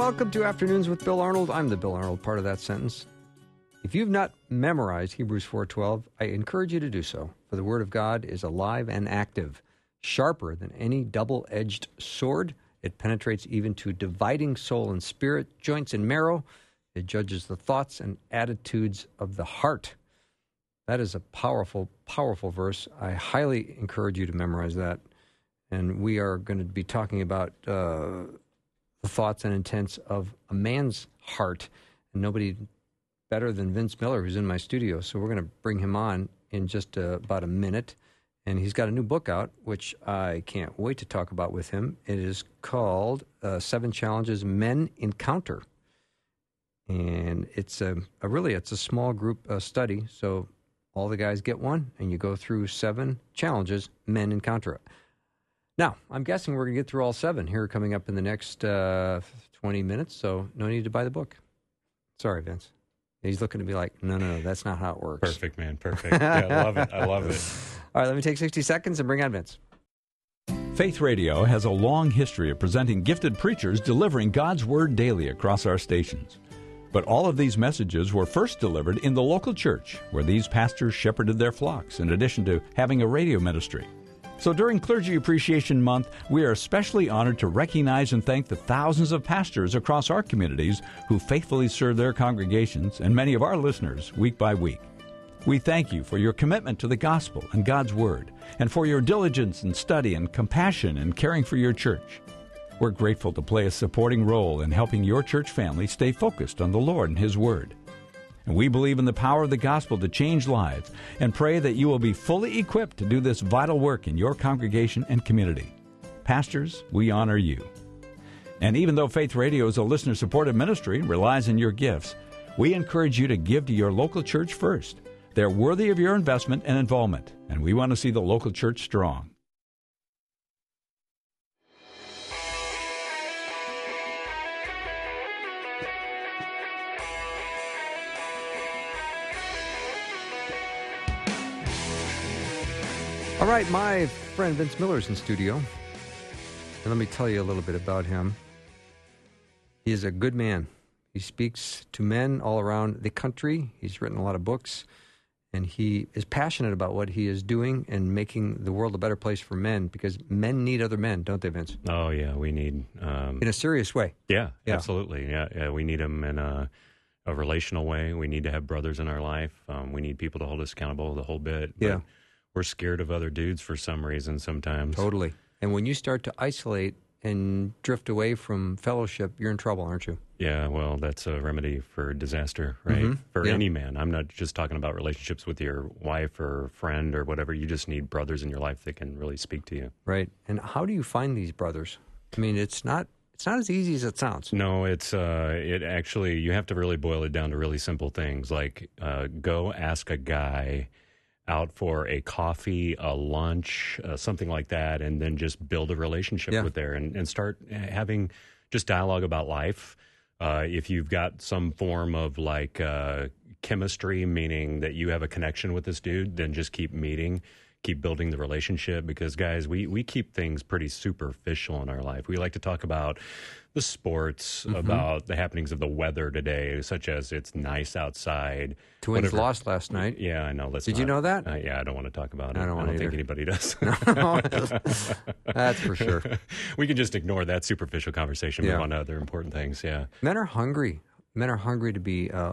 Welcome to Afternoons with Bill Arnold. I'm the Bill Arnold part of that sentence. If you've not memorized Hebrews 4:12, I encourage you to do so. For the word of God is alive and active, sharper than any double-edged sword. It penetrates even to dividing soul and spirit, joints and marrow. It judges the thoughts and attitudes of the heart. That is a powerful, powerful verse. I highly encourage you to memorize that. And we are going to be talking about uh, the thoughts and intents of a man's heart. And nobody better than Vince Miller, who's in my studio. So we're going to bring him on in just uh, about a minute. And he's got a new book out, which I can't wait to talk about with him. It is called uh, Seven Challenges Men Encounter. And it's a, a really it's a small group uh, study. So all the guys get one, and you go through seven challenges men encounter. Now, I'm guessing we're going to get through all seven here coming up in the next uh, 20 minutes, so no need to buy the book. Sorry, Vince. He's looking to be like, no, no, no, that's not how it works. Perfect, man. Perfect. Yeah, I love it. I love it. All right, let me take 60 seconds and bring on Vince. Faith Radio has a long history of presenting gifted preachers delivering God's Word daily across our stations. But all of these messages were first delivered in the local church, where these pastors shepherded their flocks, in addition to having a radio ministry. So during Clergy Appreciation Month, we are especially honored to recognize and thank the thousands of pastors across our communities who faithfully serve their congregations and many of our listeners week by week. We thank you for your commitment to the gospel and God's Word, and for your diligence in study and compassion in caring for your church. We're grateful to play a supporting role in helping your church family stay focused on the Lord and His Word. And we believe in the power of the gospel to change lives and pray that you will be fully equipped to do this vital work in your congregation and community. Pastors, we honor you. And even though Faith Radio is a listener supported ministry and relies on your gifts, we encourage you to give to your local church first. They're worthy of your investment and involvement, and we want to see the local church strong. All right, my friend Vince Miller is in studio. And let me tell you a little bit about him. He is a good man. He speaks to men all around the country. He's written a lot of books, and he is passionate about what he is doing and making the world a better place for men because men need other men, don't they, Vince? Oh yeah, we need um, In a serious way. yeah, Yeah. absolutely. Yeah, yeah, we need them in a, a relational way. We need to have brothers in our life. Um, we need people to hold us accountable the whole bit. But Yeah. We're scared of other dudes for some reason sometimes. Totally. And when you start to isolate and drift away from fellowship, you're in trouble, aren't you? Yeah, well, that's a remedy for disaster, right? Mhm. For Yeah. any man. I'm not just talking about relationships with your wife or friend or whatever. You just need brothers in your life that can really speak to you. Right. And how do you find these brothers? I mean, it's not it's not as easy as it sounds. No, it's uh, it actually you have to really boil it down to really simple things like uh, go ask a guy out for a coffee, a lunch, uh, something like that, and then just build a relationship Yeah. with there and, and start having just dialogue about life. Uh, if you've got some form of like uh, chemistry, meaning that you have a connection with this dude, then just keep meeting, keep building the relationship. Because guys, we we keep things pretty superficial in our life. We like to talk about the sports, Mm-hmm. about the happenings of the weather today, such as it's nice outside. Twins whatever. lost last night. Yeah, I know. Let's Did you know that? Uh, yeah, I don't want to talk about it. I don't wanna think anybody does. That's for sure. we can just ignore that superficial conversation. Yeah. Move on to other important things. Yeah. Men are hungry. Men are hungry to be uh,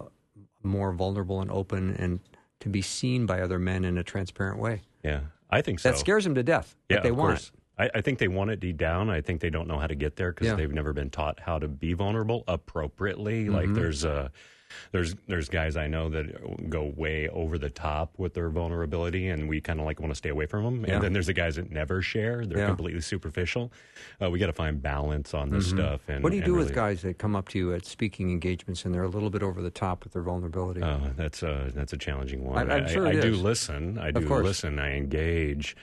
more vulnerable and open and to be seen by other men in a transparent way. Yeah, I think so. That scares them to death. yeah, they want course. I, I think they want it deep down. I think they don't know how to get there because Yeah. they've never been taught how to be vulnerable appropriately. Mm-hmm. Like there's a there's there's guys I know that go way over the top with their vulnerability, and we kind of like want to stay away from them. Yeah. And then there's the guys that never share; they're Yeah. completely superficial. Uh, we got to find balance on this stuff. And Mm-hmm. what do you do with guys that come up to you at speaking engagements and they're a little bit over the top with their vulnerability? Uh, that's a that's a challenging one. I- I'm sure I, it do is. listen. I do listen. I engage,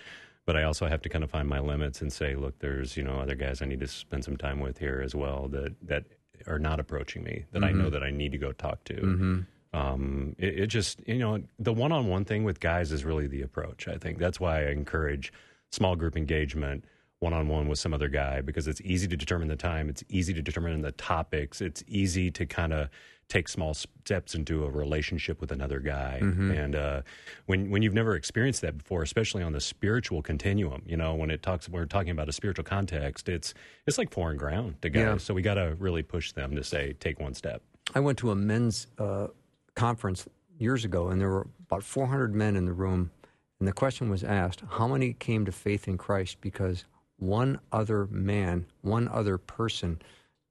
but I also have to kind of find my limits and say, look, there's you know other guys I need to spend some time with here as well that that are not approaching me that I Mm-hmm. know that I need to go talk to. Um, it, it just you know the one-on-one thing with guys is really the approach. I think that's why I encourage small group engagement one-on-one with some other guy because it's easy to determine the time it's easy to determine the topics it's easy to kind of take small steps into a relationship with another guy and uh, when when you've never experienced that before especially on the spiritual continuum you know when it talks when we're talking about a spiritual context it's it's like foreign ground to guys Yeah. so we got to really push them to say take one step I went to a men's uh, conference years ago, and there were about 400 men in the room. And the question was asked how many came to faith in Christ because one other man, one other person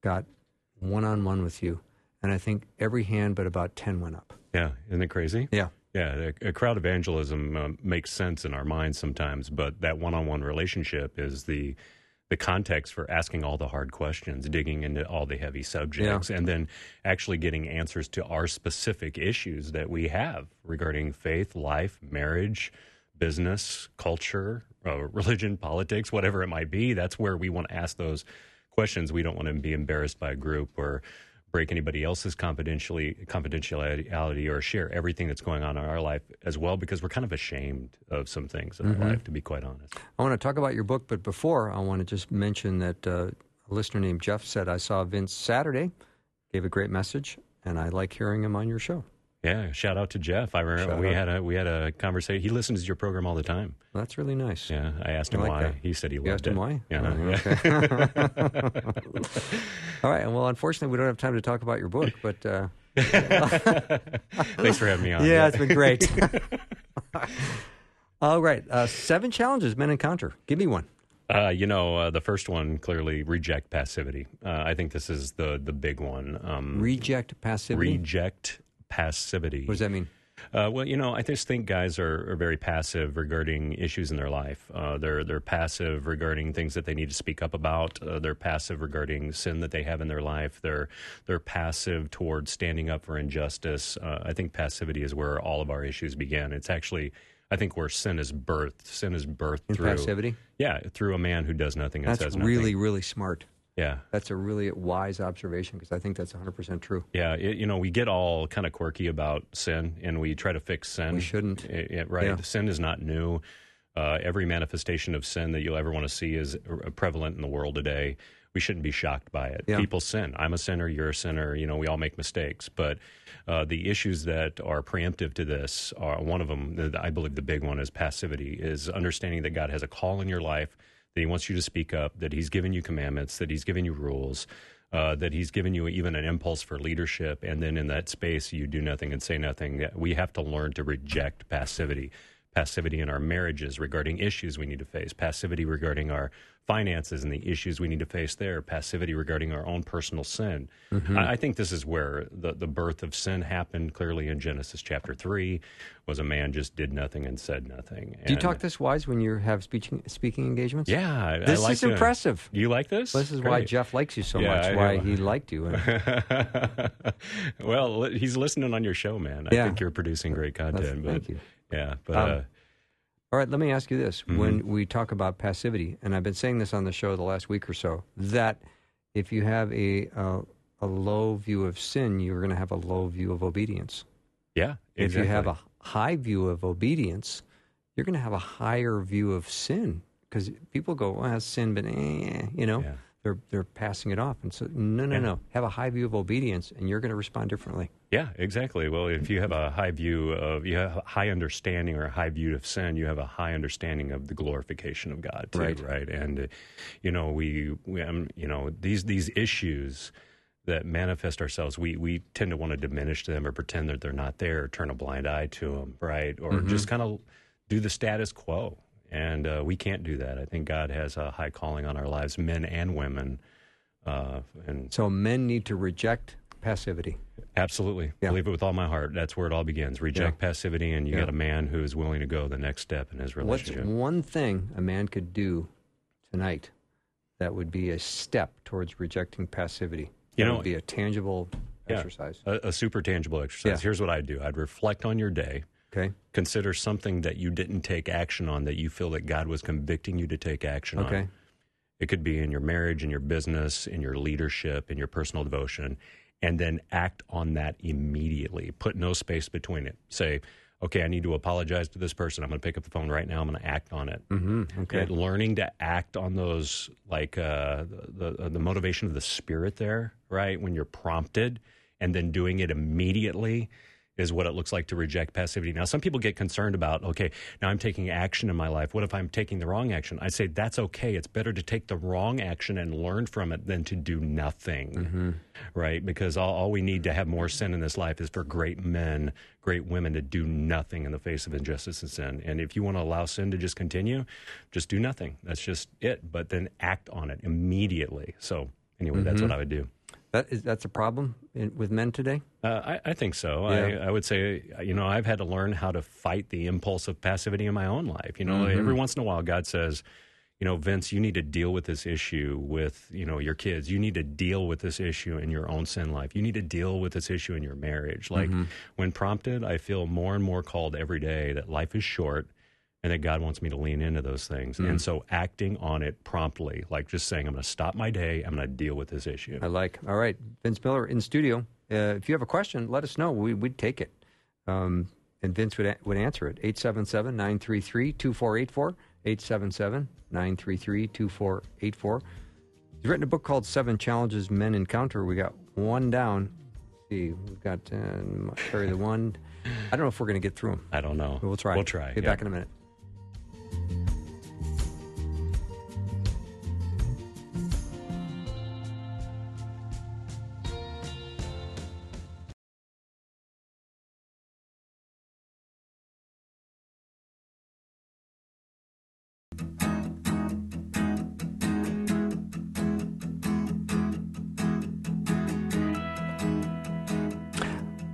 got one on one with you? And I think every hand but about 10 went up. yeah isn't it crazy Yeah. Yeah, a, a crowd evangelism um, makes sense in our minds sometimes, but that one-on-one relationship is the the context for asking all the hard questions, digging into all the heavy subjects, and then actually getting answers to our specific issues that we have regarding faith, life, marriage, business, culture, uh, religion, politics, whatever it might be. That's where we want to ask those questions. We don't want to be embarrassed by a group or break anybody else's confidentially confidentiality or share everything that's going on in our life as well because we're kind of ashamed of some things in our life to be quite honest I want to talk about your book, but before, I want to just mention that uh, a listener named Jeff said, I saw Vince Saturday, gave a great message, and I like hearing him on your show. Yeah shout out to jeff i remember Shout we out. had a we had a conversation he listens to your program all the time That's really nice. yeah i asked I him like why that. he said he You loved asked him why? yeah, Oh, yeah. okay. All right. Well, unfortunately, we don't have time to talk about your book, but uh, thanks for having me on yeah, it's been great. All right. Uh, seven challenges men encounter. Give me one. Uh, you know, uh, the first one clearly reject passivity. Uh, I think this is the the big one. Um, Reject passivity. reject passivity. what does that mean? Uh, well, you know, I just think guys are, are very passive regarding issues in their life. Uh, they're they're passive regarding things that they need to speak up about. Uh, they're passive regarding sin that they have in their life. They're they're passive towards standing up for injustice. Uh, I think passivity is where all of our issues begin. It's actually, I think, where sin is birthed. Sin is birthed In through passivity? Yeah, through a man who does nothing and That's says nothing. really, really smart. Yeah. That's a really wise observation because I think that's 100% true. Yeah, it, you know, we get all kind of quirky about sin, and we try to fix sin. We shouldn't. I- I- right? Yeah. Sin is not new. Uh, every manifestation of sin that you'll ever want to see is uh, prevalent in the world today. We shouldn't be shocked by it. Yeah. People sin. I'm a sinner. You're a sinner. You know, we all make mistakes. But uh, the issues that are preemptive to this are one of them. I believe the big one is passivity. Is understanding that God has a call in your life that He wants you to speak up. That He's given you commandments. That He's given you rules. Uh, that he's given you even an impulse for leadership, and then in that space you do nothing and say nothing. We have to learn to reject passivity. Passivity in our marriages regarding issues we need to face, passivity regarding our finances and the issues we need to face there, passivity regarding our own personal sin. I, I think this is where the, the birth of sin happened clearly in Genesis chapter 3, was a man just did nothing and said nothing. Do you talk this wise when you have speaking, speaking engagements? Yeah. I- I This like is to- impressive. Do you like this? This is why Jeff likes you so Yeah, much, I why he liked you. Well, he's listening on your show, man. I Yeah. think you're producing great content. but, thank you. Yeah, but Um, uh, All right, let me ask you this. Mm-hmm. When we talk about passivity, and I've been saying this on the show the last week or so, that if you have a, uh, a low view of sin, you're going to have a low view of obedience. yeah, exactly. If you have a high view of obedience, you're going to have a higher view of sin because people go, well, that's sin, but eh, you know, Yeah. They're, they're passing it off. And so, no, no, Yeah. no. Have a high view of obedience, and you're going to respond differently. Yeah, exactly. Well, if you have a high view of, you have a high understanding or a high view of sin, you have a high understanding of the glorification of God, too, Right. right? And, uh, you know, we, we um, you know, these, these issues that manifest ourselves, we, we tend to want to diminish them or pretend that they're not there, or turn a blind eye to them, right? Or Mm-hmm. just kind of do the status quo. And uh, we can't do that. I think God has a high calling on our lives, men and women. Uh, and So men need to reject passivity. Absolutely. Yeah. Believe it with all my heart. That's where it all begins. Reject Yeah. passivity, and you Yeah. got a man who is willing to go the next step in his relationship. What's one thing a man could do tonight that would be a step towards rejecting passivity? You That know- would be a tangible Yeah. exercise. A, a super tangible exercise. Here's what I'd do I'd reflect on your day, Okay. consider something that you didn't take action on that you feel that God was convicting you to take action on. Okay. It could be in your marriage, in your business, in your leadership, in your personal devotion, and then act on that immediately. Put no space between it. Say, okay, I need to apologize to this person. I'm going to pick up the phone right now. I'm going to act on it. Mm-hmm. Okay. And learning to act on those, like uh, the, the the motivation of the spirit there, right? When you're prompted, and then doing it immediately is what it looks like to reject passivity. Now, some people get concerned about, okay, now I'm taking action in my life. What if I'm taking the wrong action? I say that's okay. It's better to take the wrong action and learn from it than to do nothing, mm-hmm. right? Because all, all we need to have more sin in this life is for great men, great women to do nothing in the face of injustice and sin. And if you want to allow sin to just continue, just do nothing. That's just it. But then act on it immediately. So, anyway, that's mm-hmm. what I would do. That is that's a problem in, with men today. Uh, I, I think so. Yeah. I, I would say, you know, I've had to learn how to fight the impulse of passivity in my own life. You know, every once in a while, God says, you know, Vince, you need to deal with this issue with, you know, your kids. You need to deal with this issue in your own sin life. You need to deal with this issue in your marriage. Like when prompted, I feel more and more called every day that life is short and that God wants me to lean into those things. And so acting on it promptly, like just saying, I'm going to stop my day, I'm going to deal with this issue. I like. All right, Vince Miller in studio. Uh, if you have a question, let us know. We, we'd take it. Um, and Vince would, a- would answer it. 877 933 2484. 877 933 2484. He's written a book called Seven Challenges Men Encounter. We got one down. Let's see, we've got uh, carry the one. I don't know if we're going to get through them. I don't know. We'll try. We'll try. Be yeah. back in a minute.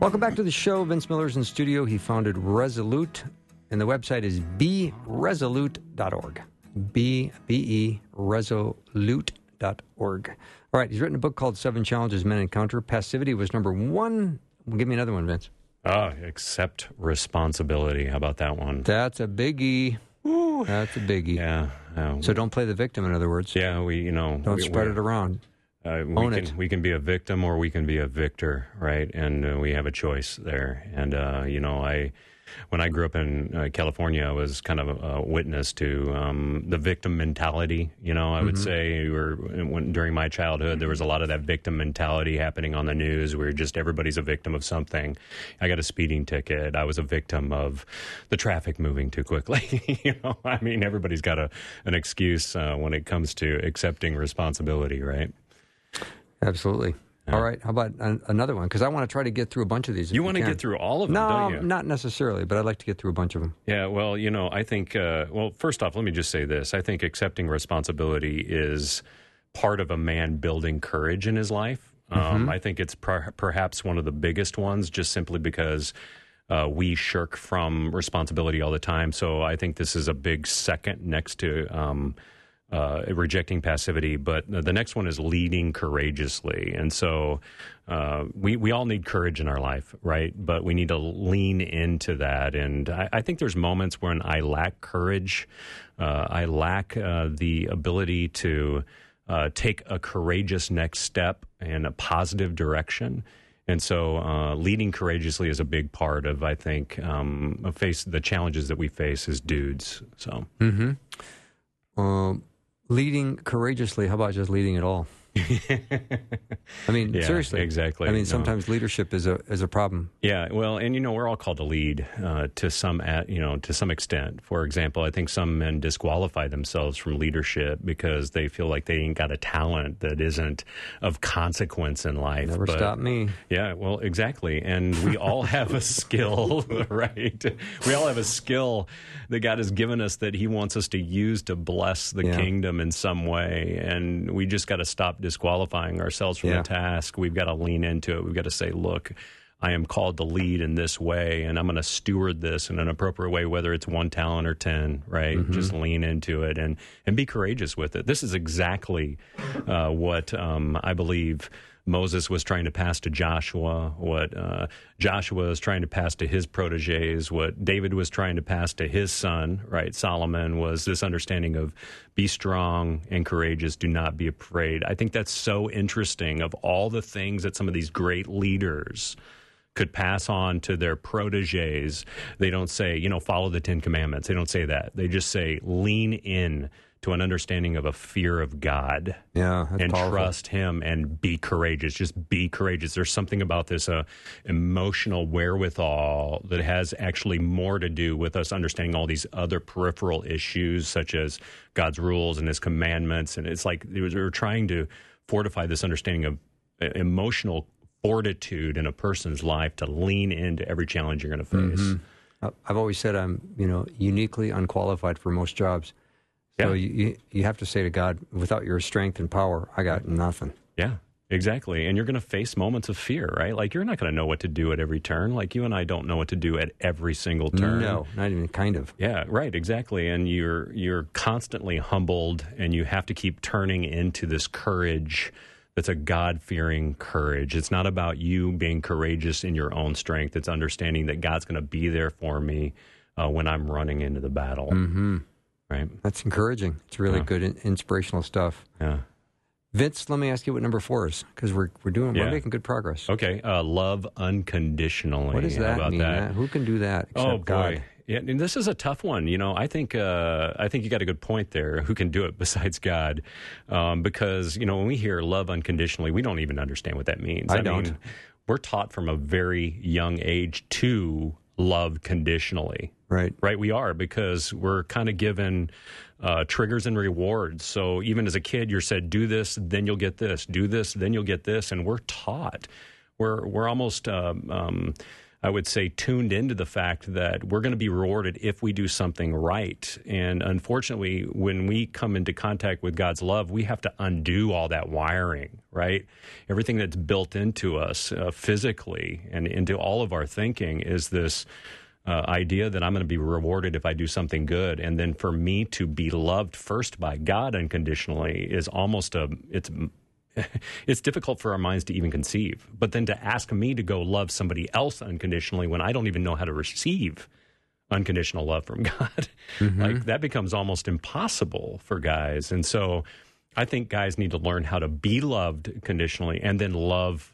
Welcome back to the show. Vince Miller's in studio. He founded Resolute, and the website is beresolute.org. B B E resolute.org. All right, he's written a book called Seven Challenges Men Encounter. Passivity was number one. Give me another one, Vince. Ah, accept responsibility. How about that one? That's a biggie. Ooh. That's a biggie. Yeah. Uh, So don't play the victim, in other words. yeah, we, you know, Don't we, spread it around. Uh, we Own can it. we can be a victim or we can be a victor, right? And uh, we have a choice there. And uh, you know, I when I grew up in uh, California, I was kind of a, a witness to um, the victim mentality. You know, I would Mm-hmm. say we were when, during my childhood, there was a lot of that victim mentality happening on the news, where just everybody's a victim of something. I got a speeding ticket. I was a victim of the traffic moving too quickly. you know, I mean, everybody's got a an excuse uh, when it comes to accepting responsibility, right? Absolutely. All right. How about an, another one? Because I want to try to get through a bunch of these. You want to get through all of them, No, don't you? not necessarily, but I'd like to get through a bunch of them. Yeah, well, you know, I think, uh, well, first off, let me just say this. I think accepting responsibility is part of a man building courage in his life. Um, I think it's per- perhaps one of the biggest ones just simply because uh, we shirk from responsibility all the time. So I think this is a big second next to. Um, uh, rejecting passivity, but the next one is leading courageously. And so uh, we, we all need courage in our life, right? But we need to lean into that. And I, I think there's moments when I lack courage, uh, I lack uh, the ability to uh, take a courageous next step in a positive direction. And so, uh, leading courageously is a big part of, I think, um, face the challenges that we face as dudes. So, Um, leading courageously. How about just leading at all? I mean, Yeah, seriously. exactly. I mean, No. sometimes leadership is a is a problem. Yeah, well, and you know, we're all called to lead uh, to some, at, you know, to some extent. For example, I think some men disqualify themselves from leadership because they feel like they ain't got a talent that isn't of consequence in life. Never But- stop me. Yeah, well, exactly. And we all have a skill, right? We all have a skill that God has given us that He wants us to use to bless the Yeah. kingdom in some way. And we just got to stop disqualifying ourselves from Yeah. the task. We've got to lean into it. We've got to say, look, I am called to lead in this way, and I'm going to steward this in an appropriate way, whether it's one talent or 10, right? Mm-hmm. Just lean into it and, and be courageous with it. This is exactly uh, what um, I believe Moses was trying to pass to Joshua, what uh, Joshua was trying to pass to his proteges, what David was trying to pass to his son, right? Solomon was this understanding of be strong and courageous, do not be afraid. I think that's so interesting of all the things that some of these great leaders could pass on to their proteges. They don't say, you know, follow the Ten Commandments. They don't say that. They just say, lean in to an understanding of a fear of God Yeah, that's and powerful. trust him and be courageous. Just be courageous. There's something about this uh, emotional wherewithal that has actually more to do with us understanding all these other peripheral issues, such as God's rules and his commandments. And it's like they were trying to fortify this understanding of uh, emotional fortitude in a person's life to lean into every challenge you're going to face. Uh, I've always said I'm, you know, uniquely unqualified for most jobs. So Yeah. you, you you have to say to God, without your strength and power, I got nothing. Yeah, exactly. And you're going to face moments of fear, right? Like you're not going to know what to do at every turn. Like you and I don't know what to do at every single turn. No, not even kind of. Yeah, right, exactly. And you're you're constantly humbled and you have to keep turning into this courage that's a God-fearing courage. It's not about you being courageous in your own strength. It's understanding that God's going to be there for me uh, when I'm running into the battle. hmm Right? That's encouraging. It's really Yeah. good, in, inspirational stuff. Yeah. Vince, let me ask you what number four is because we're we're doing Yeah. we're making good progress. Okay. Uh, love unconditionally. What does that about mean? that? Who can do that? Except Oh boy, God. yeah, and this is a tough one. You know, I think uh, I think you got a good point there. Who can do it besides God? Um, because you know, when we hear love unconditionally, we don't even understand what that means. I don't. Mean, we're taught from a very young age to love conditionally. Right. Right, we are because we're kind of given uh, triggers and rewards. So even as a kid, you're said, "Do this, then you'll get this. Do this, then you'll get this," and we're taught. We're we're almost, um, um, I would say, tuned into the fact that we're going to be rewarded if we do something right. And unfortunately, when we come into contact with God's love, we have to undo all that wiring. Right, everything that's built into us uh, physically and into all of our thinking is this uh, idea that I'm going to be rewarded if I do something good, and then for me to be loved first by God unconditionally is almost a it's it's difficult for our minds to even conceive. But then to ask me to go love somebody else unconditionally when I don't even know how to receive unconditional love from God, like that becomes almost impossible for guys. And so I think guys need to learn how to be loved conditionally and then love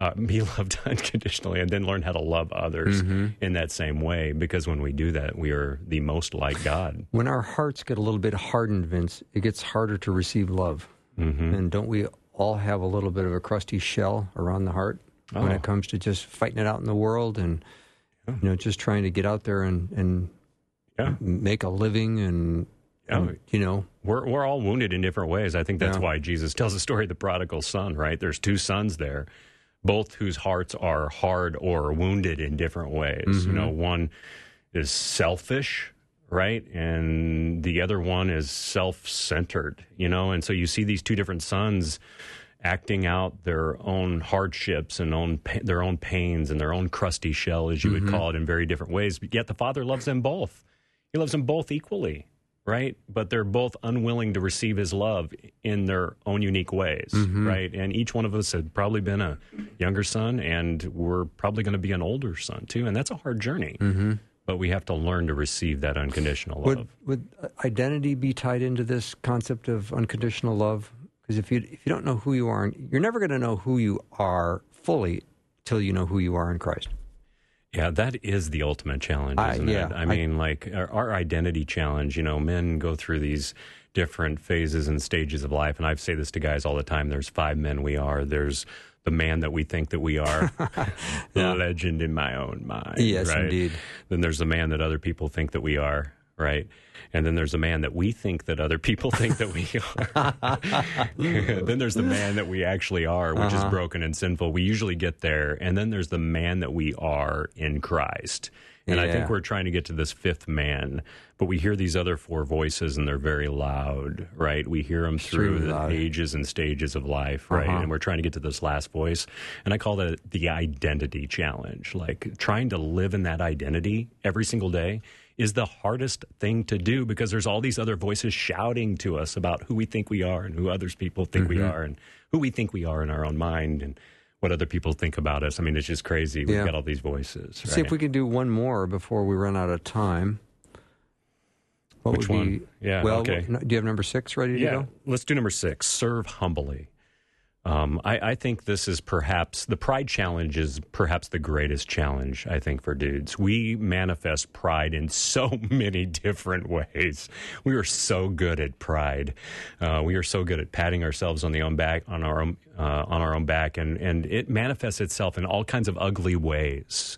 uh, be loved unconditionally and then learn how to love others in that same way because when we do that we are the most like god When our hearts get a little bit hardened, Vince, it gets harder to receive love. Mm-hmm. And don't we all have a little bit of a crusty shell around the heart when Oh. it comes to just fighting it out in the world and you know just trying to get out there and and yeah. make a living and, Yeah. you know. We're, we're all wounded in different ways. I think that's Yeah. why jesus tells the story of the prodigal son right? There's two sons there both whose hearts are hard or wounded in different ways. You mm-hmm. know one is selfish right? And the other one is self-centered you know? And so you see these two different sons acting out their own hardships and own their own pains and their own crusty shell as you would mm-hmm. call it in very different ways. But yet the father loves them both. He loves them both equally right? But they're both unwilling to receive his love in their own unique ways mm-hmm. right? And each one of us had probably been a younger son and we're probably going to be an older son too. And that's a hard journey mm-hmm. But we have to learn to receive that unconditional love would would identity be tied into this concept of unconditional love because if you if you don't know who you are you're never going to know who you are fully till you know who you are in Christ Yeah, that is the ultimate challenge, I- isn't yeah, it? I I- mean, like our, our identity challenge, you know, men go through these different phases and stages of life. And I say this to guys all the time there's five men we are. There's the man that we think that we are, the legend in my own mind. Yes, right? indeed. Then there's the man that other people think that we are, right? And then there's the man that we think that other people think that we are. then there's the man that we actually are, which Uh-huh. is broken and sinful. We usually get there. And then there's the man that we are in Christ. And I think we're trying to get to this fifth man, but we hear these other four voices and they're very loud, right? We hear them through the loud. ages and stages of life, right? Uh-huh. And we're trying to get to this last voice. And I call that the identity challenge. Like trying to live in that identity every single day is the hardest thing to do because there's all these other voices shouting to us about who we think we are and who others people think we Mm-hmm. are and who we think we are in our own mind and what other people think about us. I mean, it's just crazy. We've Yeah. got all these voices. See if we can do one more before we run out of time. What Which would one? Be, Yeah, Well, okay. do you have number six ready to yeah, go? let's do number six. Serve humbly. Um, I, I think this is perhaps the pride challenge is perhaps the greatest challenge I think for dudes. We manifest pride in so many different ways. We are so good at pride. Uh, we are so good at patting ourselves on the own back on our own uh, on our own back, and and it manifests itself in all kinds of ugly ways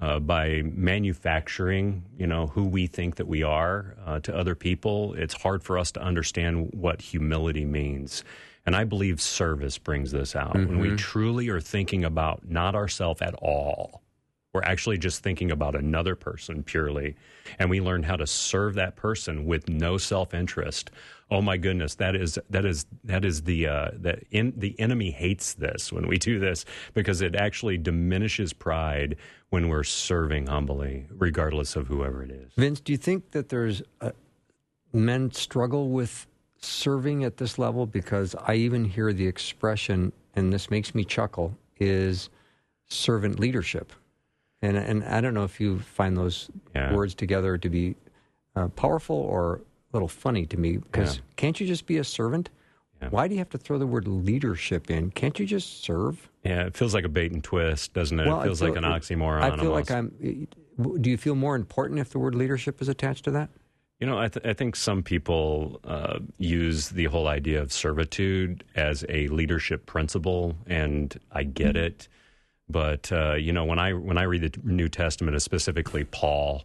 uh, by manufacturing, you know, who we think that we are uh, to other people. It's hard for us to understand what humility means. And I believe service brings this out. When we truly are thinking about not ourselves at all, we're actually just thinking about another person purely, and we learn how to serve that person with no self interest. Oh my goodness, that is that is that is the uh, that in, the enemy hates this when we do this because it actually diminishes pride when we're serving humbly, regardless of whoever it is. Vince, do you think that there's uh, men struggle with serving at this level? Because I even hear the expression, and this makes me chuckle, is servant leadership. And and I don't know if you find those Yeah. words together to be uh, powerful or a little funny to me. Because Yeah. can't you just be a servant? Yeah. Why do you have to throw the word leadership in? Can't you just serve? Yeah, it feels like a bait and twist, doesn't it? Well, it feels feel- like an oxymoron. I feel almost. like I'm. Do you feel more important if the word leadership is attached to that? You know, I, th- I think some people uh, use the whole idea of servitude as a leadership principle, and I get it. But uh, you know, when I when I read the New Testament, specifically Paul,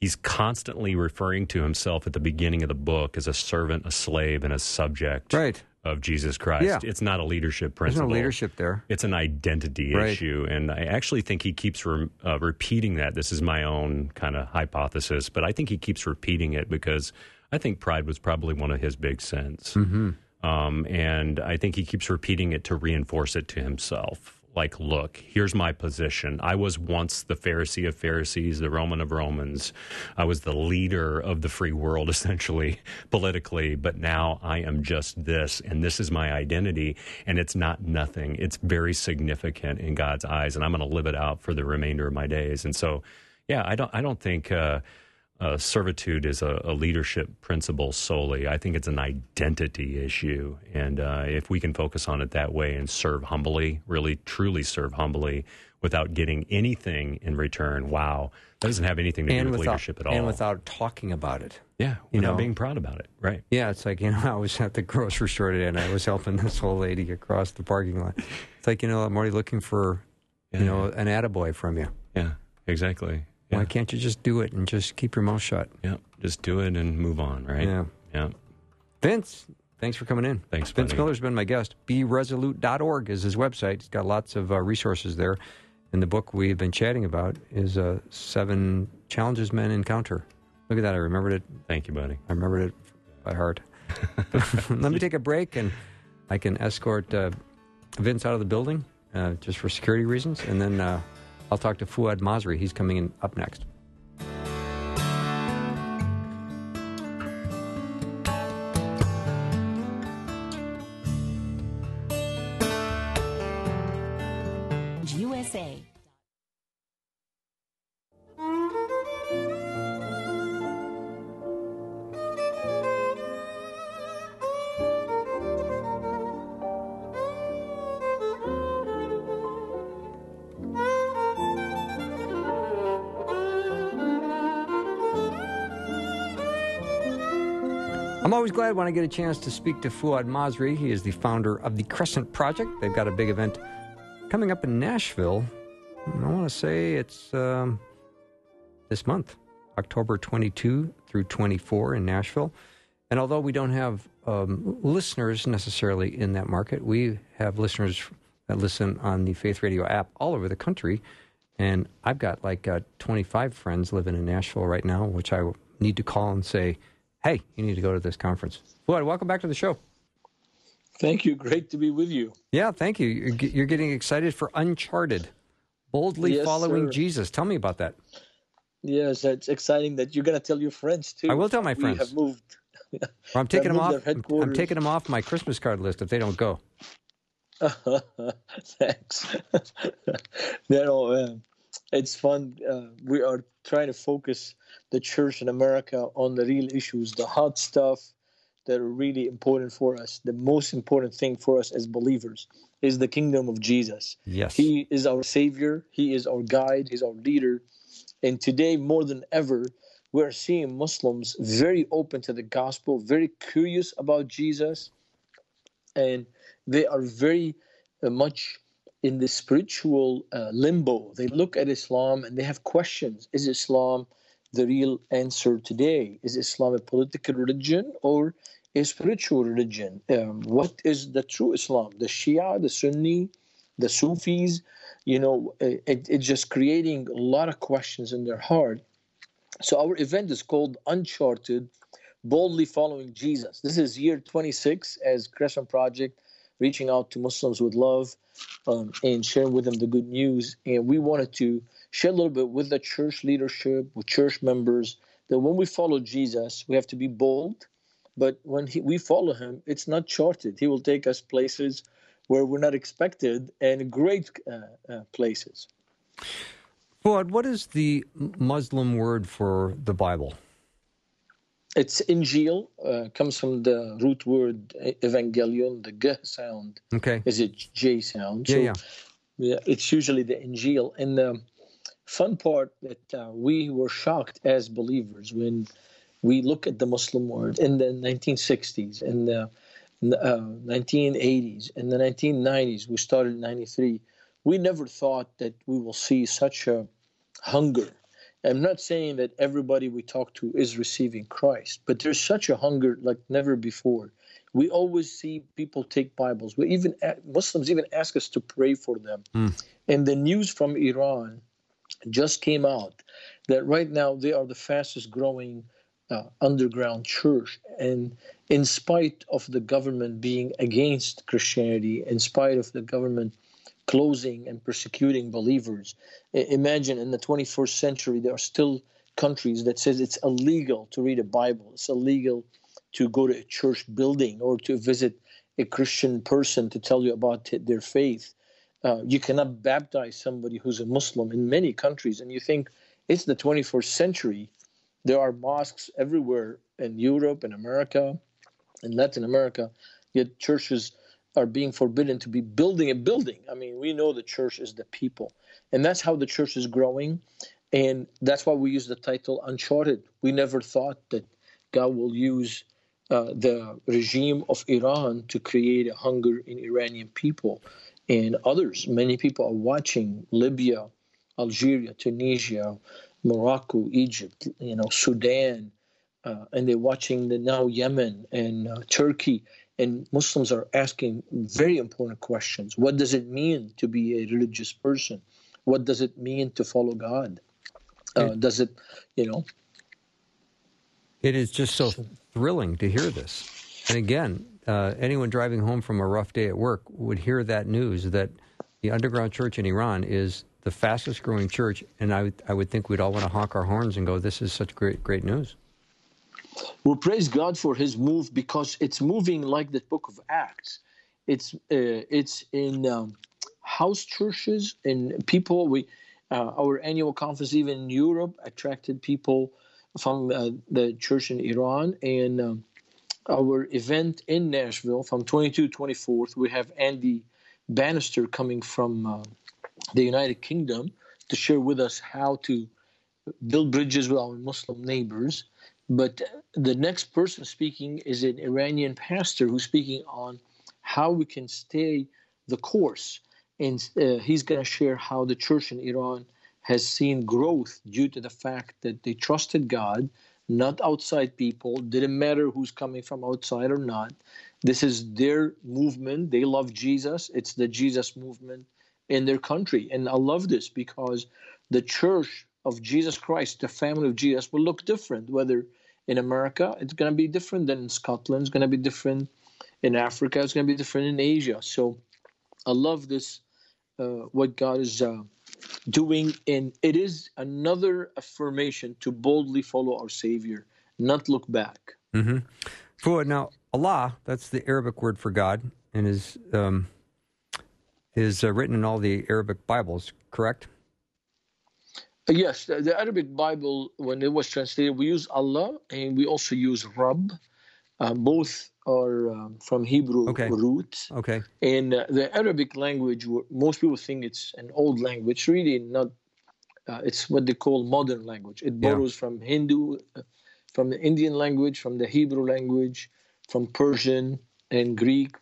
he's constantly referring to himself at the beginning of the book as a servant, a slave, and a subject Right. Of Jesus Christ. Yeah. It's not a leadership principle. There's no leadership there. It's an identity Right. issue, and I actually think he keeps re- uh, repeating that. This is my own kind of hypothesis, but I think he keeps repeating it because I think pride was probably one of his big sins, mm-hmm. um, and I think he keeps repeating it to reinforce it to himself. Like, look, here's my position. I was once the Pharisee of Pharisees, the Roman of Romans. I was the leader of the free world, essentially, politically, but now I am just this, and this is my identity, and it's not nothing. It's very significant in God's eyes, and I'm going to live it out for the remainder of my days. And so, yeah, I don't, I don't think uh, uh, servitude is a, a leadership principle solely. I think it's an identity issue, and uh, if we can focus on it that way and serve humbly, really truly serve humbly, without getting anything in return, wow, that doesn't have anything to do with without, leadership at all. and without talking about it. yeah, you without know. being proud about it, right? Yeah, it's like, you know, I was at the grocery store today and I was helping this old lady across the parking lot. It's like, you know, I'm already looking for, you know, an attaboy from you. Yeah, exactly. Yeah. Why can't you just do it and just keep your mouth shut? Yeah, just do it and move on, right? Yeah. Yeah. Vince, thanks for coming in. Thanks, Vince buddy. Miller's been my guest. BeResolute.org is his website. He's got lots of uh, resources there. And the book we've been chatting about is uh, Seven Challenges Men Encounter. Look at that. I remembered it. Thank you, buddy. I remembered it by heart. Let me take a break and I can escort uh, Vince out of the building uh, just for security reasons. And then uh, I'll talk to Fouad Masri. He's coming in up next. Glad when I get a chance to speak to Fouad Masri. He is the founder of the Crescent Project. They've got a big event coming up in Nashville. I want to say it's um, this month, October 22 through 24 in Nashville. And although we don't have um, listeners necessarily in that market, we have listeners that listen on the Faith Radio app all over the country. And I've got like uh, 25 friends living in Nashville right now, which I need to call and say, hey, you need to go to this conference. Fouad, welcome back to the show. Thank you. Great to be with you. Yeah, thank you. You're, getting excited for Uncharted, boldly yes, following sir. Jesus. Tell me about that. Yes, it's exciting that you're going to tell your friends too. I will tell my friends. We have moved. I'm taking them off. I'm taking them off my Christmas card list if they don't go. Thanks. you know, it's fun. Uh, we are trying to focus the church in America on the real issues, the hot stuff that are really important for us. The most important thing for us as believers is the kingdom of Jesus. Yes. He is our savior, he is our guide, he's our leader. And today more than ever, we're seeing Muslims very open to the gospel, very curious about Jesus, and they are very uh, much in the spiritual uh, limbo. They look at Islam and they have questions. Is Islam the real answer today? Is Islam a political religion or a spiritual religion? Um, what is the true Islam? The Shia, the Sunni, the Sufis? You know, it, it's just creating a lot of questions in their heart. So our event is called Uncharted, Boldly Following Jesus. This is year 26 as Crescent Project, reaching out to Muslims with love um, and sharing with them the good news. And we wanted to share a little bit with the church leadership, with church members, that when we follow Jesus, we have to be bold. But when he, we follow him, it's not charted. He will take us places where we're not expected and great uh, uh, places. Fouad, what is the Muslim word for the Bible? It's Injil, uh, comes from the root word evangelion, the G sound. Okay. Is it J sound? Yeah, so, yeah. yeah. It's usually the Injil. And the fun part that uh, we were shocked as believers when we look at the Muslim world in the 1960s and the uh, 1980s in the 1990s. We started in 93. We never thought that we will see such a hunger I'm not saying that everybody we talk to is receiving Christ, but there's such a hunger like never before. We always see people take Bibles. We even Muslims even ask us to pray for them. Mm. And the news from Iran just came out that right now they are the fastest growing uh, underground church. And in spite of the government being against Christianity, in spite of the government closing and persecuting believers. Imagine in the 21st century, there are still countries that says it's illegal to read a Bible. It's illegal to go to a church building or to visit a Christian person to tell you about their faith. Uh, you cannot baptize somebody who's a Muslim in many countries. And you think it's the 21st century. There are mosques everywhere in Europe and America and Latin America, yet churches are being forbidden to be building a building. I mean, we know the church is the people, and that's how the church is growing. And that's why we use the title Uncharted. We never thought that God will use uh, the regime of Iran to create a hunger in Iranian people and others. Many people are watching Libya, Algeria, Tunisia, Morocco, Egypt, you know, Sudan, uh, and they're watching the now Yemen and uh, Turkey and Muslims are asking very important questions. What does it mean to be a religious person? What does it mean to follow God? Uh, does it, you know? It is just so thrilling to hear this. And again, uh, anyone driving home from a rough day at work would hear that news that the underground church in Iran is the fastest growing church, and I, I would think we'd all want to honk our horns and go, "This is such great, great news." We praise God for His move because it's moving like the Book of Acts. It's uh, it's in um, house churches and people. We uh, our annual conference even in Europe attracted people from uh, the church in Iran and um, our event in Nashville from 22 24th. We have Andy Bannister coming from uh, the United Kingdom to share with us how to build bridges with our Muslim neighbors but the next person speaking is an Iranian pastor who's speaking on how we can stay the course. And uh, he's going to share how the church in Iran has seen growth due to the fact that they trusted God, not outside people. Didn't matter who's coming from outside or not. This is their movement. They love Jesus. It's the Jesus movement in their country. And I love this because the church of Jesus Christ, the family of Jesus, will look different. Whether in America, it's going to be different than in Scotland, it's going to be different in Africa, it's going to be different in Asia. So I love this, uh, what God is uh, doing. And it is another affirmation to boldly follow our Savior, not look back. Mm-hmm. Now, Allah, that's the Arabic word for God, and is, um, is uh, written in all the Arabic Bibles, correct? Yes, the, the, Arabic Bible, when it was translated, we use Allah and we also use Rabb. Uh, both are um, from Hebrew okay. root. Okay. And uh, the Arabic language, most people think it's an old language. Really, not. Uh, it's what they call modern language. It borrows yeah. from Hindu, uh, from the Indian language, from the Hebrew language, from Persian and Greek.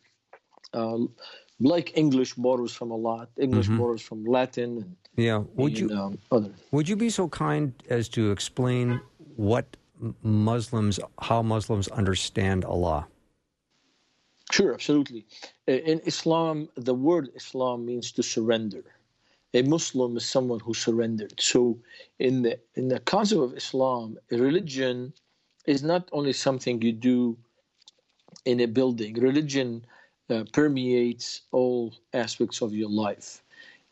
Uh, like English borrows from a lot. English mm-hmm. borrows from Latin and yeah. Would and, you um, other. Would you be so kind as to explain what Muslims, how Muslims understand Allah? Sure, absolutely. In Islam, the word Islam means to surrender. A Muslim is someone who surrendered. So, in the in the concept of Islam, religion is not only something you do in a building. Religion uh, permeates all aspects of your life.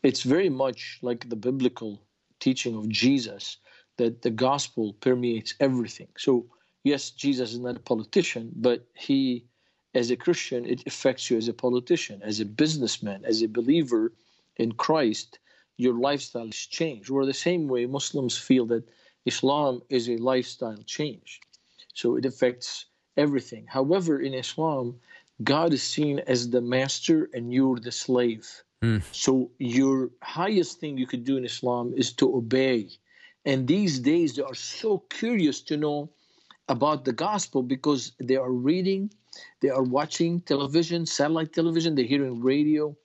It's very much like the biblical teaching of Jesus that the gospel permeates everything. So, yes, Jesus is not a politician, but he, as a Christian, it affects you as a politician, as a businessman, as a believer in Christ. Your lifestyle is changed. Or the same way Muslims feel that Islam is a lifestyle change. So it affects everything. However, in Islam, God is seen as the master and you're the slave. Mm. So your highest thing you could do in Islam is to obey. And these days they are so curious to know about the gospel because they are reading, they are watching television, satellite television, they're hearing radio,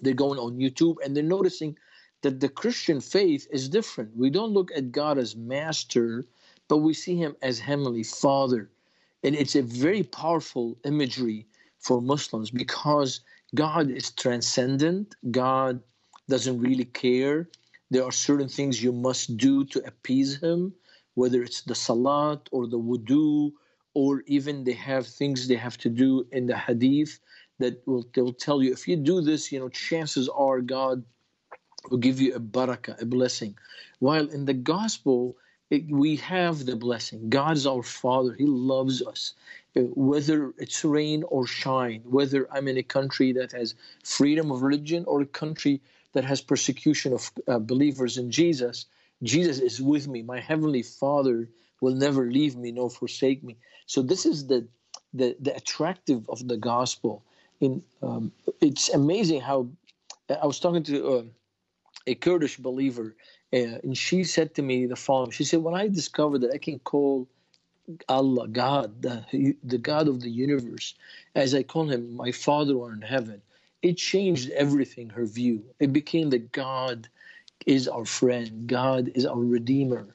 they're going on YouTube, and they're noticing that the Christian faith is different. We don't look at God as master, but we see him as heavenly father. And it's a very powerful imagery for Muslims because God is transcendent. God doesn't really care. There are certain things you must do to appease Him, whether it's the salat or the wudu, or even they have things they have to do in the hadith that will they'll tell you if you do this, you know, chances are God will give you a barakah, a blessing. While in the gospel, it, we have the blessing. God is our Father. He loves us whether it's rain or shine, whether I'm in a country that has freedom of religion or a country that has persecution of uh, believers in Jesus, Jesus is with me. My heavenly Father will never leave me nor forsake me. So this is the the, the attractive of the gospel. In um, it's amazing how I was talking to uh, a Kurdish believer, uh, and she said to me the following. She said, "When I discovered that I can call." Allah, God, the, the God of the universe, as I call him, my Father are in heaven, it changed everything, her view. It became that God is our friend, God is our Redeemer,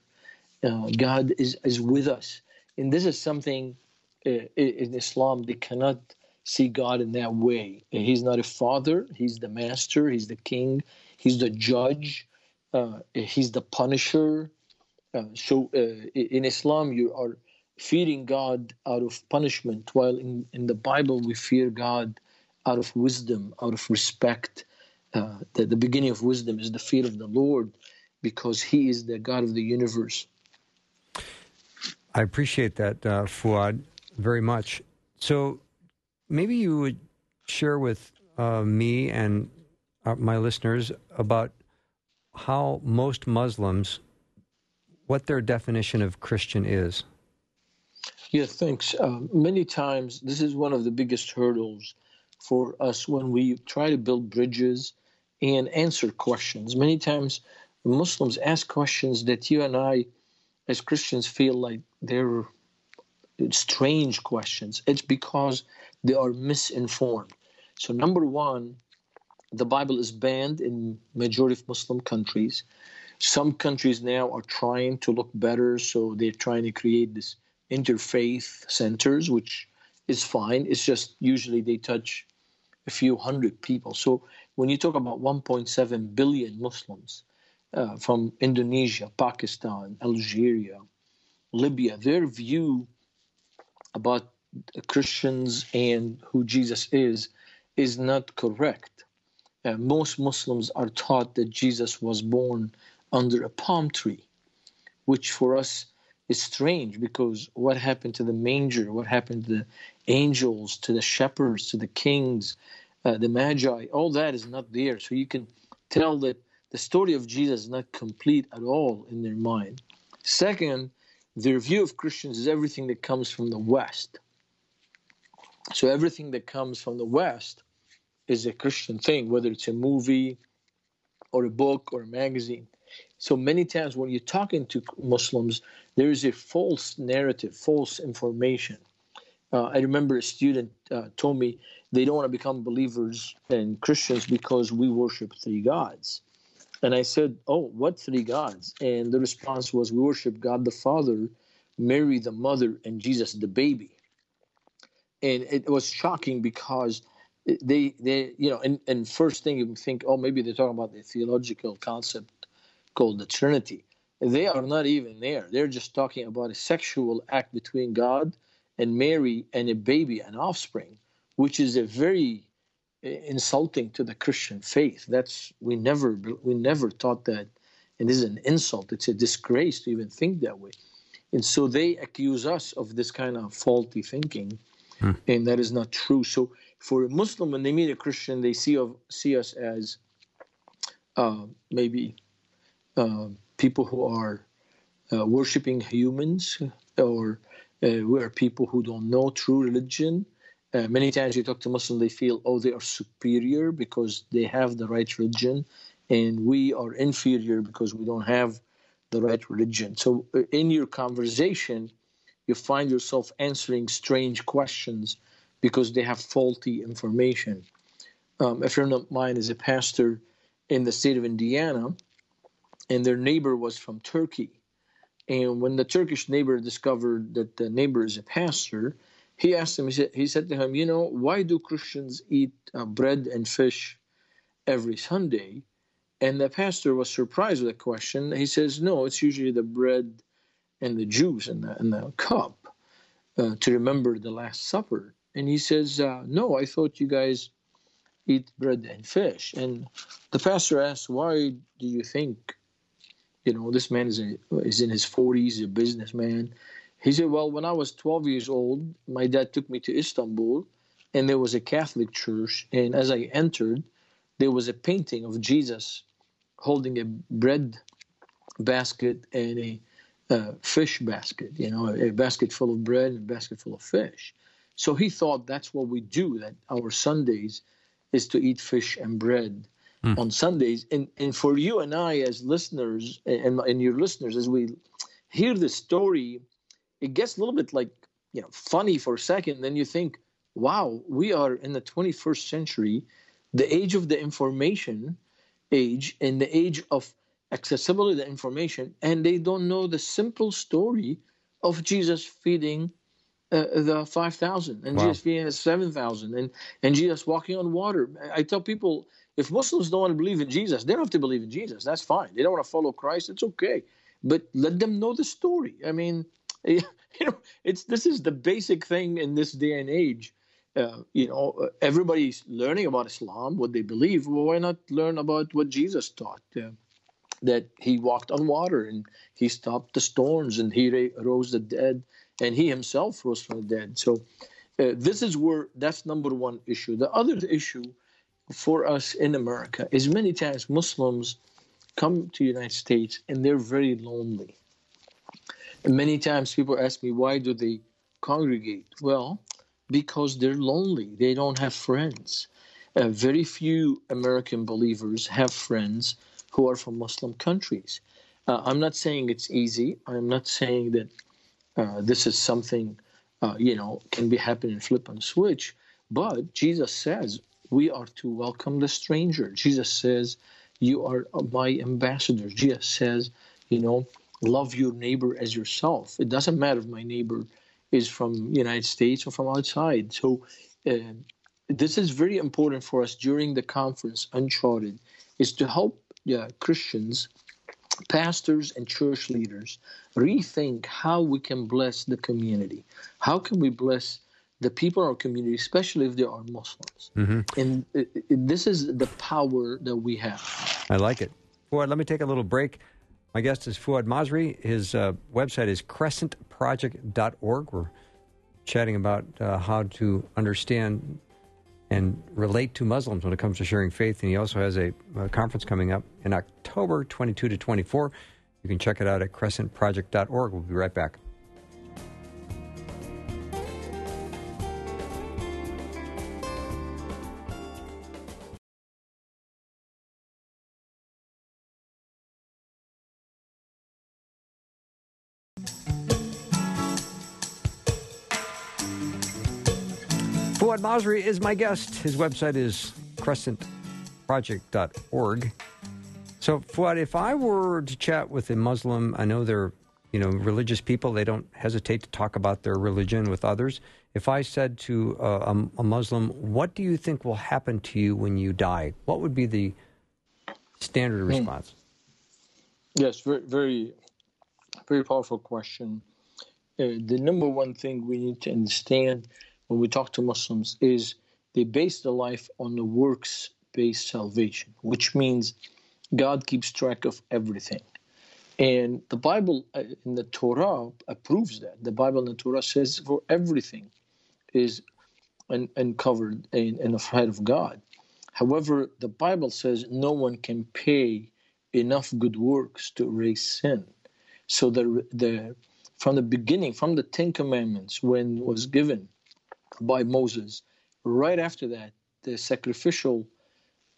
uh, God is, is with us. And this is something uh, in Islam, they cannot see God in that way. He's not a father, He's the master, He's the king, He's the judge, uh, He's the punisher. Uh, so uh, in Islam, you are fearing God out of punishment, while in, in the Bible we fear God out of wisdom, out of respect. Uh, the, the beginning of wisdom is the fear of the Lord because He is the God of the universe. I appreciate that, uh, Fouad, very much. So maybe you would share with uh, me and uh, my listeners about how most Muslims, what their definition of Christian is. Yeah, thanks. Um, many times, this is one of the biggest hurdles for us when we try to build bridges and answer questions. Many times, Muslims ask questions that you and I, as Christians, feel like they're strange questions. It's because they are misinformed. So, number one, the Bible is banned in majority of Muslim countries. Some countries now are trying to look better, so they're trying to create this interfaith centers, which is fine. It's just usually they touch a few hundred people. So when you talk about 1.7 billion Muslims uh, from Indonesia, Pakistan, Algeria, Libya, their view about Christians and who Jesus is is not correct. Uh, most Muslims are taught that Jesus was born under a palm tree, which for us is strange because what happened to the manger? What happened to the angels, to the shepherds, to the kings, uh, the magi? All that is not there. So you can tell that the story of Jesus is not complete at all in their mind. Second, their view of Christians is everything that comes from the West. So everything that comes from the West is a Christian thing, whether it's a movie or a book or a magazine. So many times when you're talking to Muslims, there is a false narrative, false information. Uh, I remember a student uh, told me they don't want to become believers and Christians because we worship three gods. And I said, Oh, what three gods? And the response was, We worship God the Father, Mary the mother, and Jesus the baby and it was shocking because they they you know and, and first thing you think oh maybe they're talking about the theological concept called the trinity. They are not even there. They're just talking about a sexual act between god and mary and a baby an offspring which is a very eh, insulting to the christian faith. That's we never we never taught that. And this is an insult. It's a disgrace to even think that way. And so they accuse us of this kind of faulty thinking Hmm. And that is not true. So for a Muslim, when they meet a Christian, they see, of, see us as uh, maybe uh, people who are uh, worshiping humans or uh, we are people who don't know true religion. Uh, many times you talk to Muslims, they feel, oh, they are superior because they have the right religion, and we are inferior because we don't have the right religion. So, uh, in your conversation, you find yourself answering strange questions because they have faulty information. Um, a friend of mine is a pastor in the state of Indiana, and their neighbor was from Turkey. And when the Turkish neighbor discovered that the neighbor is a pastor, he asked him, he said, he said to him, You know, why do Christians eat uh, bread and fish every Sunday? And the pastor was surprised with the question. He says, No, it's usually the bread and the juice and the, the cup uh, to remember the Last Supper. And he says, uh, No, I thought you guys eat bread and fish. And the pastor asks, Why do you think, you know, this man is, is in his 40s, a businessman? He said, Well, when I was 12 years old, my dad took me to Istanbul, and there was a Catholic church. And as I entered, there was a painting of Jesus holding a bread basket and a uh, fish basket, you know, a basket full of bread and a basket full of fish. So he thought that's what we do, that our Sundays is to eat fish and bread mm. on Sundays. And, and for you and I, as listeners, and, and your listeners, as we hear the story, it gets a little bit like, you know, funny for a second. Then you think, wow, we are in the 21st century, the age of the information age, and the age of accessibility to information, and they don't know the simple story of Jesus feeding uh, the 5,000 and wow. Jesus feeding the 7,000 and, and Jesus walking on water. I tell people if Muslims don't want to believe in Jesus, they don't have to believe in Jesus. That's fine. They don't want to follow Christ. It's okay. But let them know the story. I mean, you know, it's this is the basic thing in this day and age. Uh, you know, everybody's learning about Islam, what they believe. Well, why not learn about what Jesus taught? Uh, that he walked on water and he stopped the storms and he rose the dead and he himself rose from the dead. So uh, this is where that's number one issue. The other issue for us in America is many times Muslims come to the United States and they're very lonely. And many times people ask me, why do they congregate? Well, because they're lonely. They don't have friends. Uh, very few American believers have friends who are from Muslim countries. Uh, I'm not saying it's easy. I'm not saying that uh, this is something, uh, you know, can be happening flip and switch. But Jesus says we are to welcome the stranger. Jesus says you are my ambassadors. Jesus says, you know, love your neighbor as yourself. It doesn't matter if my neighbor is from United States or from outside. So uh, this is very important for us during the conference, Uncharted, is to help uh, Christians, pastors, and church leaders rethink how we can bless the community. How can we bless the people in our community, especially if they are Muslims? Mm-hmm. And this is the power that we have. I like it. Fouad, let me take a little break. My guest is Fouad Masri. His uh, website is crescentproject.org. We're chatting about uh, how to understand and relate to Muslims when it comes to sharing faith. And he also has a, a conference coming up in October 22 to 24. You can check it out at crescentproject.org. We'll be right back. Fouad Masri is my guest. His website is crescentproject.org. So, Fouad, if I were to chat with a Muslim, I know they're you know religious people; they don't hesitate to talk about their religion with others. If I said to a, a Muslim, "What do you think will happen to you when you die?" What would be the standard hmm. response? Yes, very, very, very powerful question. Uh, the number one thing we need to understand when we talk to Muslims is they base their life on the works based salvation, which means God keeps track of everything. And the Bible uh, in the Torah approves that. The Bible in the Torah says for everything is un- uncovered in, in the sight of God. However, the Bible says no one can pay enough good works to erase sin. So the, the from the beginning, from the Ten Commandments, when was given, by Moses. Right after that, the sacrificial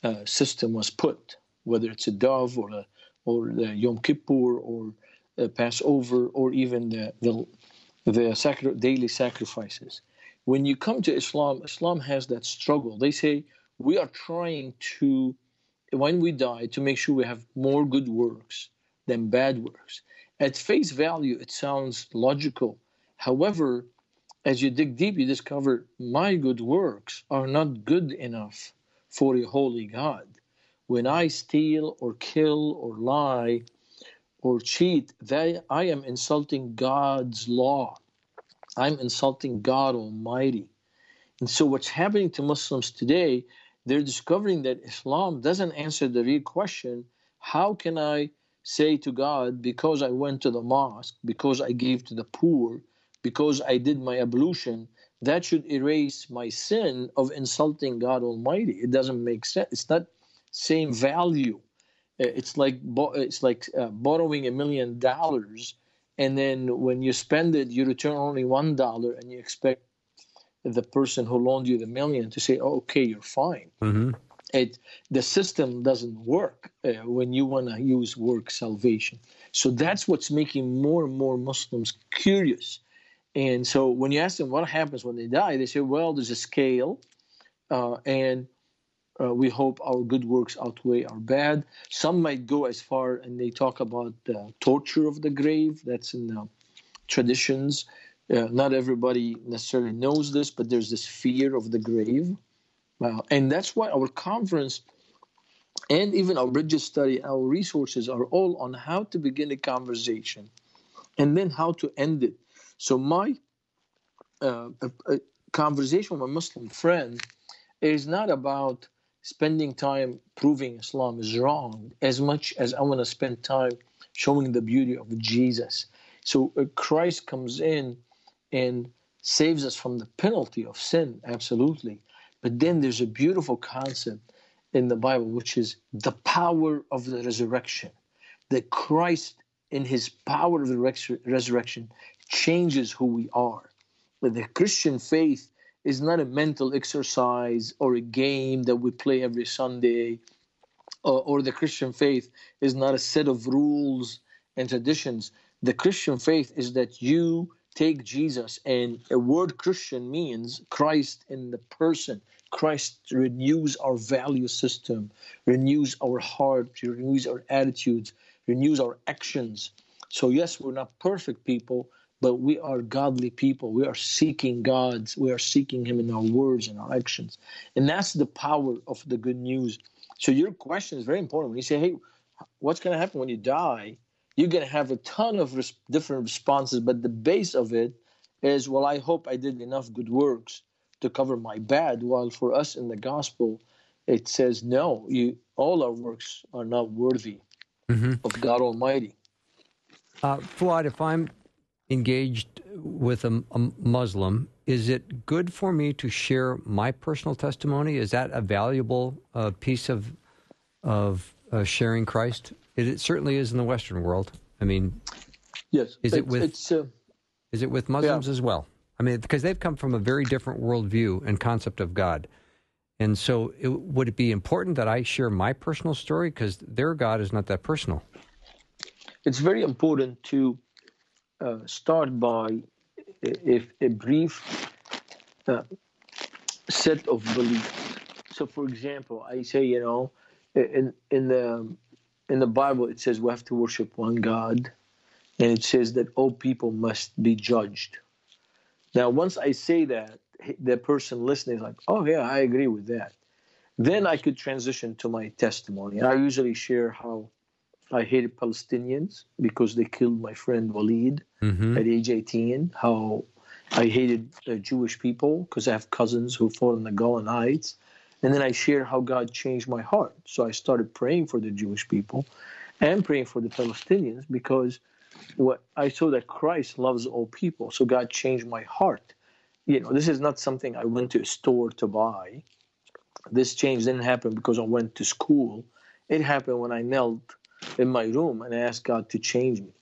uh, system was put, whether it's a dove or a, or the Yom Kippur or Passover or even the the, the sacri- daily sacrifices. When you come to Islam, Islam has that struggle. They say we are trying to, when we die, to make sure we have more good works than bad works. At face value, it sounds logical. However, as you dig deep, you discover my good works are not good enough for a holy God. When I steal or kill or lie or cheat, they, I am insulting God's law. I'm insulting God Almighty. And so, what's happening to Muslims today, they're discovering that Islam doesn't answer the real question how can I say to God, because I went to the mosque, because I gave to the poor, because I did my ablution, that should erase my sin of insulting God Almighty. It doesn't make sense. It's not same value. Uh, it's like it's like uh, borrowing a million dollars, and then when you spend it, you return only one dollar, and you expect the person who loaned you the million to say, oh, "Okay, you're fine." Mm-hmm. It the system doesn't work uh, when you want to use work salvation. So that's what's making more and more Muslims curious and so when you ask them what happens when they die, they say, well, there's a scale, uh, and uh, we hope our good works outweigh our bad. Some might go as far and they talk about the torture of the grave. That's in the traditions. Uh, not everybody necessarily knows this, but there's this fear of the grave. Uh, and that's why our conference and even our bridges study, our resources are all on how to begin a conversation and then how to end it so my uh, conversation with a Muslim friend is not about spending time proving Islam is wrong as much as I want to spend time showing the beauty of Jesus. So uh, Christ comes in and saves us from the penalty of sin, absolutely. But then there's a beautiful concept in the Bible, which is the power of the resurrection. That Christ, in his power of the resurrection, changes who we are. But the Christian faith is not a mental exercise or a game that we play every Sunday, or, or the Christian faith is not a set of rules and traditions. The Christian faith is that you take Jesus, and a word Christian means Christ in the person. Christ renews our value system, renews our heart, renews our attitudes, renews our actions. So, yes, we're not perfect people, but we are godly people. We are seeking God's, we are seeking Him in our words and our actions. And that's the power of the good news. So your question is very important. When you say, hey, what's going to happen when you die? You're going to have a ton of res- different responses, but the base of it is, well, I hope I did enough good works to cover my bad. While for us in the gospel, it says, no, you all our works are not worthy mm-hmm. of God Almighty. Uh, Fouad, if I'm engaged with a, a, Muslim, is it good for me to share my personal testimony? Is that a valuable uh, piece of of uh, sharing Christ? It, it, certainly is in the Western world. I mean, yes. Is it with uh, is it with Muslims yeah. as well? I mean, because they've come from a very different worldview and concept of God. And so, it, would it be important that I share my personal story because their God is not that personal? It's very important to uh, start by a, a brief uh, set of beliefs. So, for example, I say, you know, in in the in the Bible it says we have to worship one God, and it says that all people must be judged. Now, once I say that, the person listening is like, "Oh yeah, I agree with that." Then I could transition to my testimony. And I usually share how I hated Palestinians because they killed my friend Walid mm-hmm. at age 18. How I hated uh, Jewish people because I have cousins who fought in the Golan Heights. And then I share how God changed my heart. So I started praying for the Jewish people and praying for the Palestinians because what I saw that Christ loves all people. So God changed my heart. You know, this is not something I went to a store to buy. This change didn't happen because I went to school. It happened when I knelt in my room and ask God to change me.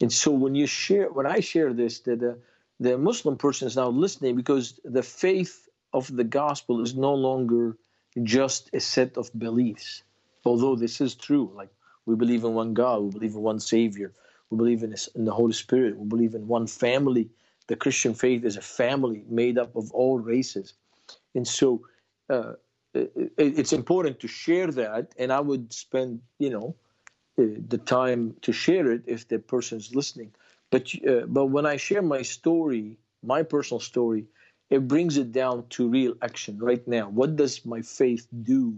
And so when you share, when I share this, that the, the Muslim person is now listening because the faith of the gospel is no longer just a set of beliefs. Although this is true, like we believe in one God, we believe in one Savior, we believe in, in the Holy Spirit, we believe in one family. The Christian faith is a family made up of all races. And so uh, it, it's important to share that. And I would spend, you know, the time to share it if the person is listening. But uh, but when I share my story, my personal story, it brings it down to real action right now. What does my faith do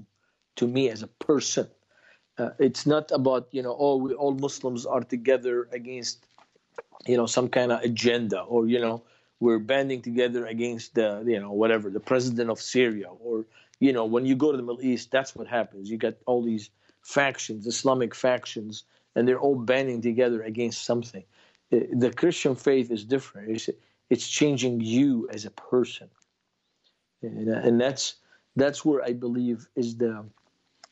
to me as a person? Uh, it's not about you know oh we all Muslims are together against you know some kind of agenda or you know we're banding together against the you know whatever the president of Syria or you know when you go to the Middle East that's what happens you get all these factions, Islamic factions, and they're all banding together against something. The Christian faith is different. It's, it's changing you as a person, and, and that's that's where I believe is the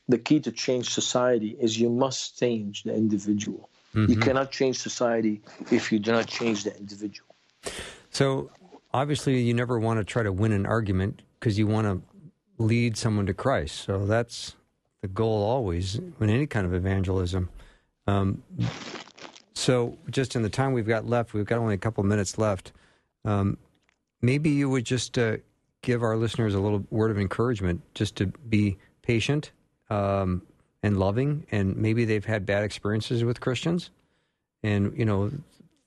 the key to change society is you must change the individual. Mm-hmm. You cannot change society if you do not change the individual. So obviously, you never want to try to win an argument because you want to lead someone to Christ. So that's the goal always in any kind of evangelism. Um, so, just in the time we've got left, we've got only a couple minutes left. Um, maybe you would just uh, give our listeners a little word of encouragement, just to be patient um, and loving, and maybe they've had bad experiences with Christians, and you know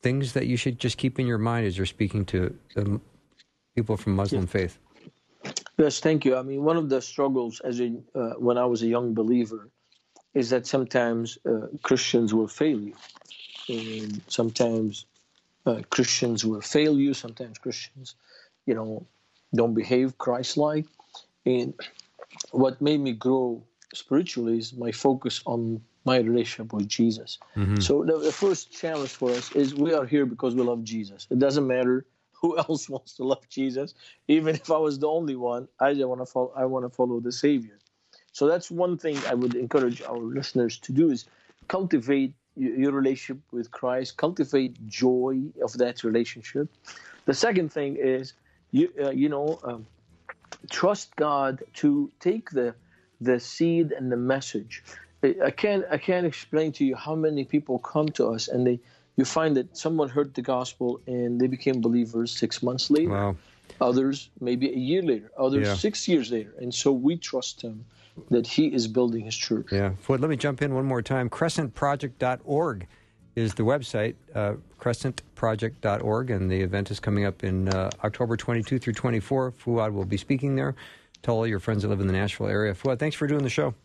things that you should just keep in your mind as you're speaking to people from Muslim yeah. faith. Yes, thank you. I mean, one of the struggles as a uh, when I was a young believer is that sometimes uh, Christians will fail you, and sometimes uh, Christians will fail you. Sometimes Christians, you know, don't behave Christ-like. And what made me grow spiritually is my focus on my relationship with Jesus. Mm-hmm. So the, the first challenge for us is we are here because we love Jesus. It doesn't matter who else wants to love Jesus? Even if I was the only one, I just want to follow. I want to follow the Savior. So that's one thing I would encourage our listeners to do is cultivate your relationship with Christ, cultivate joy of that relationship. The second thing is you uh, you know um, trust God to take the the seed and the message. I can't I can't explain to you how many people come to us and they you find that someone heard the gospel and they became believers six months later. Wow. Others maybe a year later. Others yeah. six years later. And so we trust him that he is building his church. Yeah. Fouad, let me jump in one more time. CrescentProject.org is the website, uh, crescentproject.org, and the event is coming up in uh, October 22 through 24. Fouad will be speaking there. Tell all your friends that live in the Nashville area. Fouad, thanks for doing the show.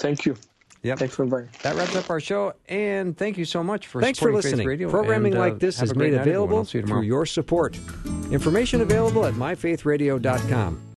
Thank you. Yep. Thanks for inviting. That wraps up our show, and thank you so much for Thanks for supporting Faith listening. Radio. Programming and, uh, like this is made available you through your support. Information available at myfaithradio.com.